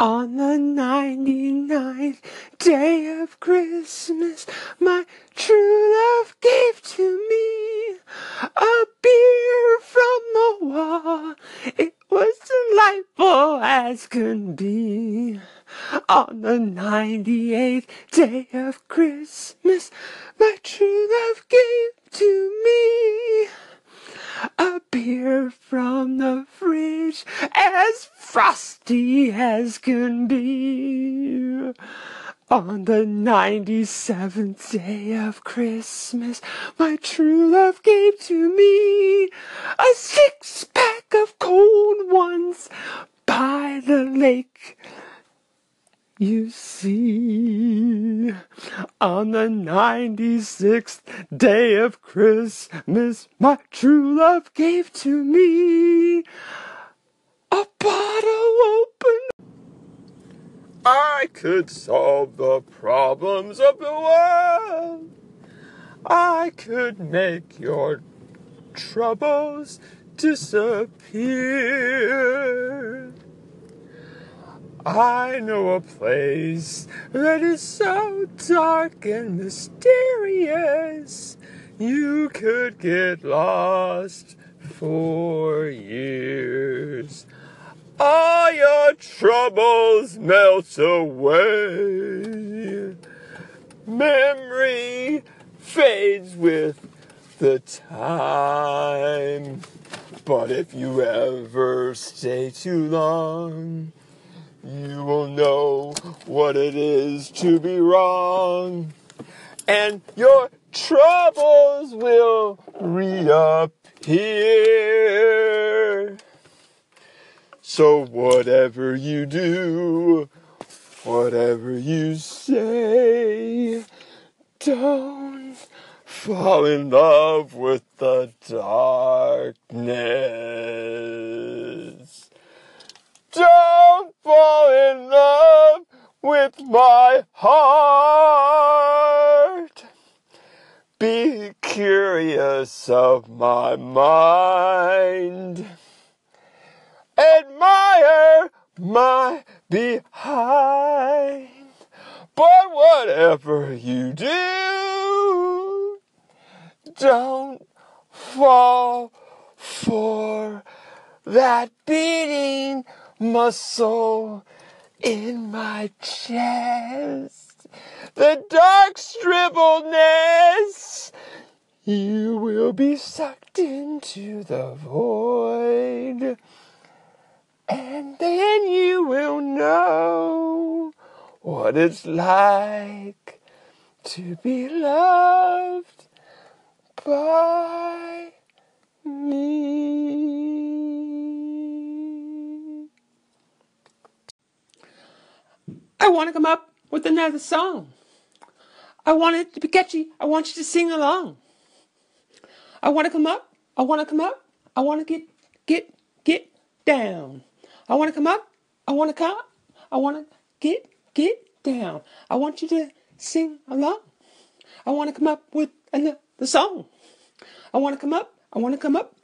On the 99th day of Christmas, my true love gave to me a beer from the wall. It was delightful as could be. On the 98th day of Christmas, my true love gave to me a beer from the fridge as frosty as can be. On the 97th day of Christmas, my true love gave to me a six pack of cold ones by the lake. You see, on the 96th day of Christmas, my true love gave to me a bottle open. I could solve the problems of the world. I could make your troubles disappear. I know a place that is so dark and mysterious. You could get lost for years. All your troubles melt away. Memory fades with the time. But if you ever stay too long, you will know what it is to be wrong, and your troubles will reappear. So, whatever you do, whatever you say, don't fall in love with the darkness. Don't fall in love with my heart. Be curious of my mind. Admire my behind. But whatever you do, don't fall for that beating muscle in my chest. The dark scribbleness. You will be sucked into the void. And then you will know what it's like to be loved by I want to come up with another song. I want it to be catchy. I want you to sing along. I want to come up. I want to come up. I want to get, get, get down. I want to come up. I want to come. I want to get, get down. I want you to sing along. I want to come up with another song. I want to come up. I want to come up.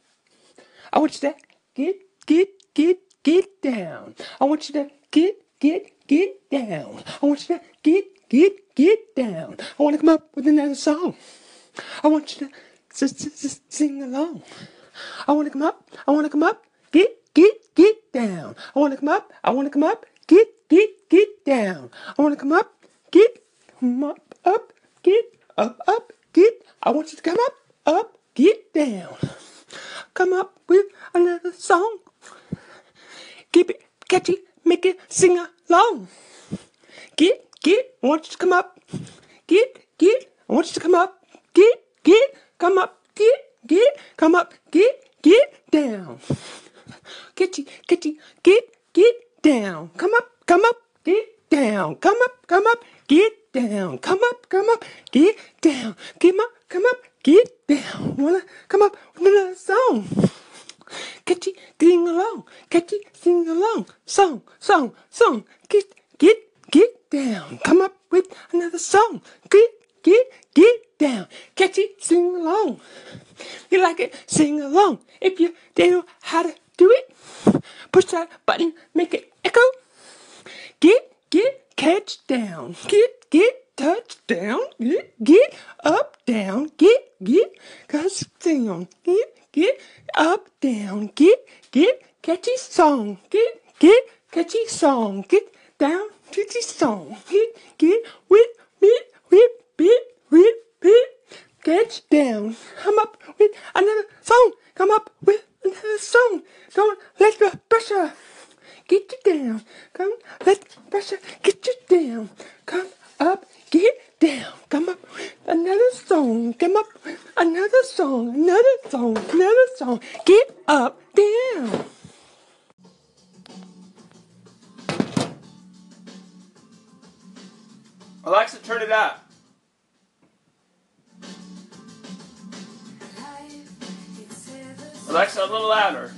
I want you to get, get, get, get down. I want you to get, get, get down. I want you to get, get, get down. I want to come up with another song. I want you to just, just sing along. I want to come up. I want to come up. Get, get, get down. I want to come up. I want to come up. Get, get, get down. I want to come up. Get, come up, up, get, up, up, get. I want you to come up, up, get down. Come up with another song. Keep it catchy, make it sing along. Get, get, I want you to come up. Get, get, I want you to come up. Get, get, come up. Get, get, come up. Get, get down. Catchy, catchy, get, get down. Come up, come up, get down. Come up, come up, get down. Come up, come up, get down. Come up, come up, get down. Wanna come up with another song? Catchy, sing along. Catchy, sing along. Song, song, song. Get, get, get down. Come up with another song. Get, get, get down. Catchy, sing along. You like it? Sing along. If you don't know how to do it, push that button, make it echo. get, get, catch down, get, get, touchdown, get, get, up, down, get, get, cuss down, get, get, up, down, get, get, catchy song, get, get, catchy song, get down, catchy song, get, get, whip, whip, whip, whip, whip, whip, catch down, come up with another song, come up with another song, don't let the pressure get you down. Come, let the pressure get you down. Come up, get down. Come up, another song. Come up, another song, another song, another song. Get up, down. Alexa, turn it up. Alexa, a little louder.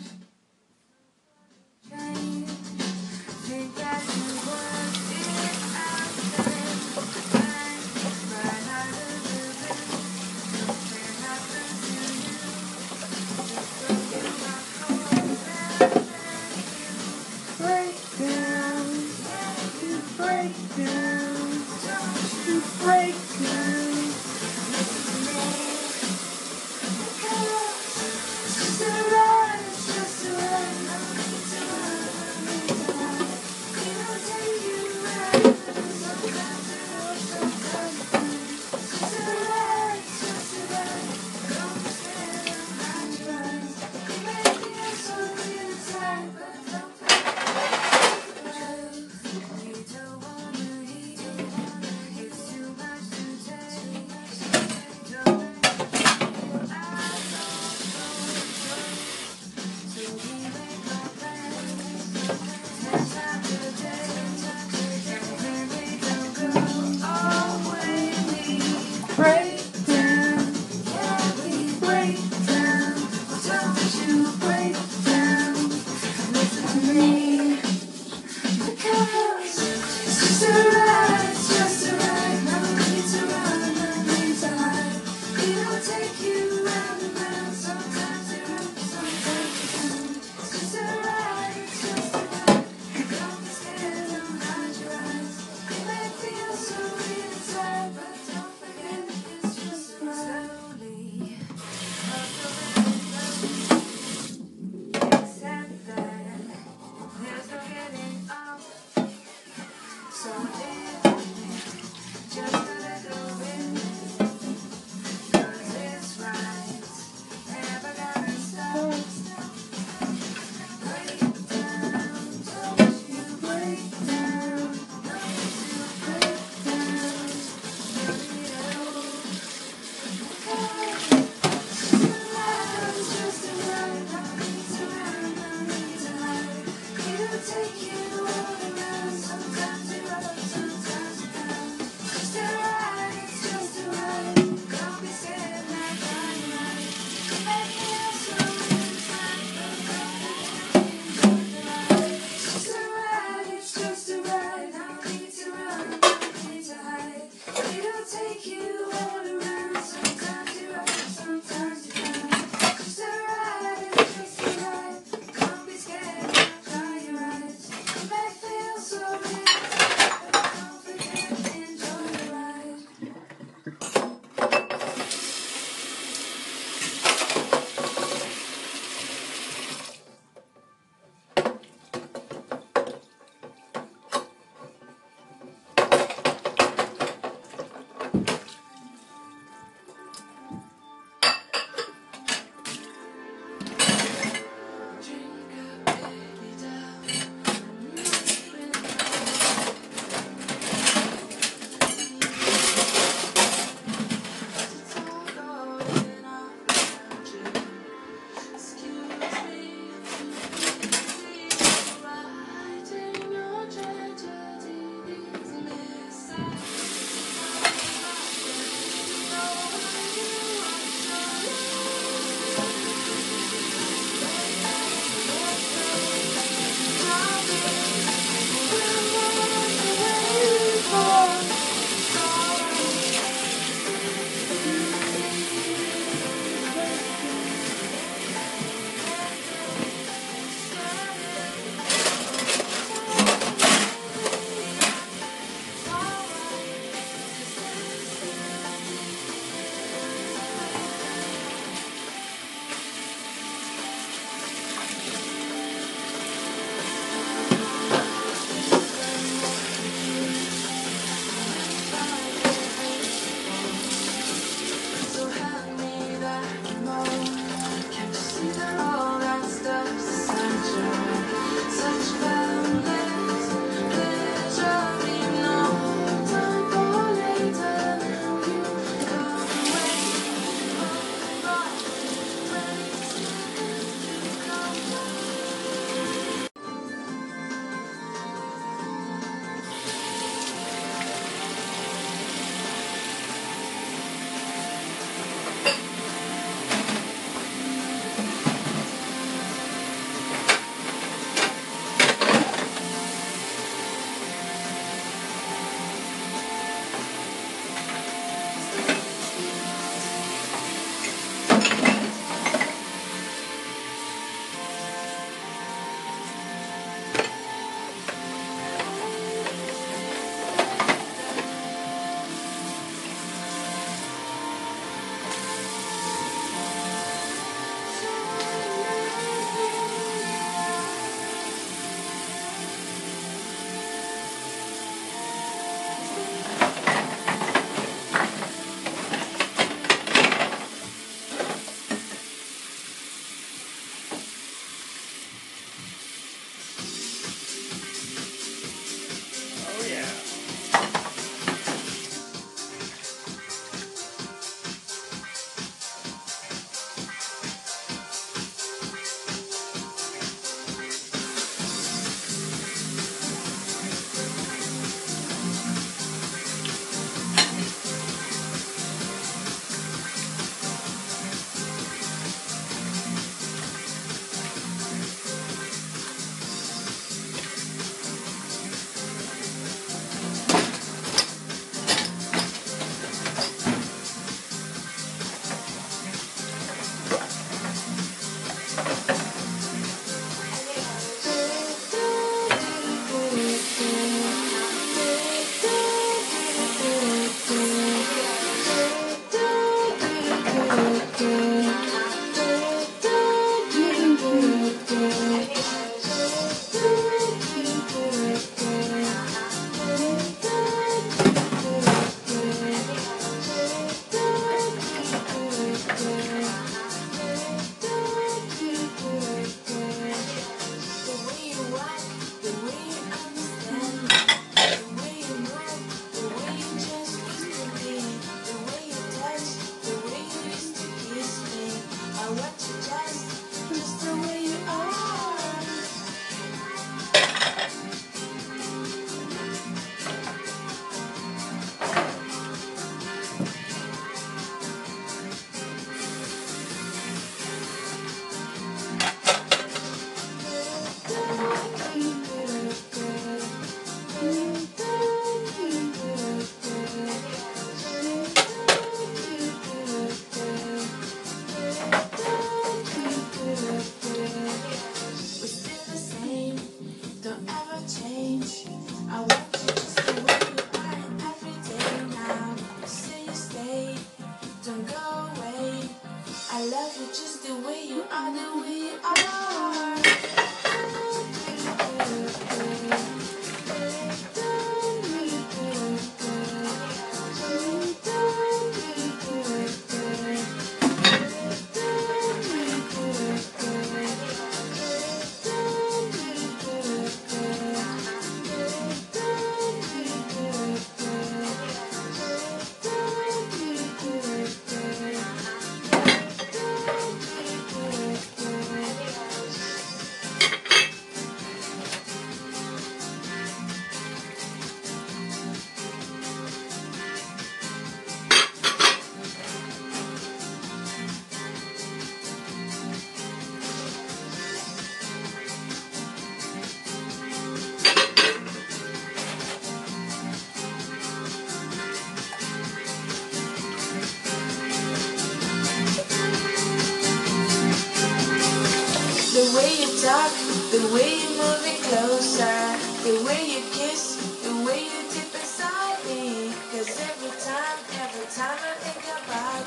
the way you move it closer, the way you kiss, the way you dip inside me. Cause every time, every time I think about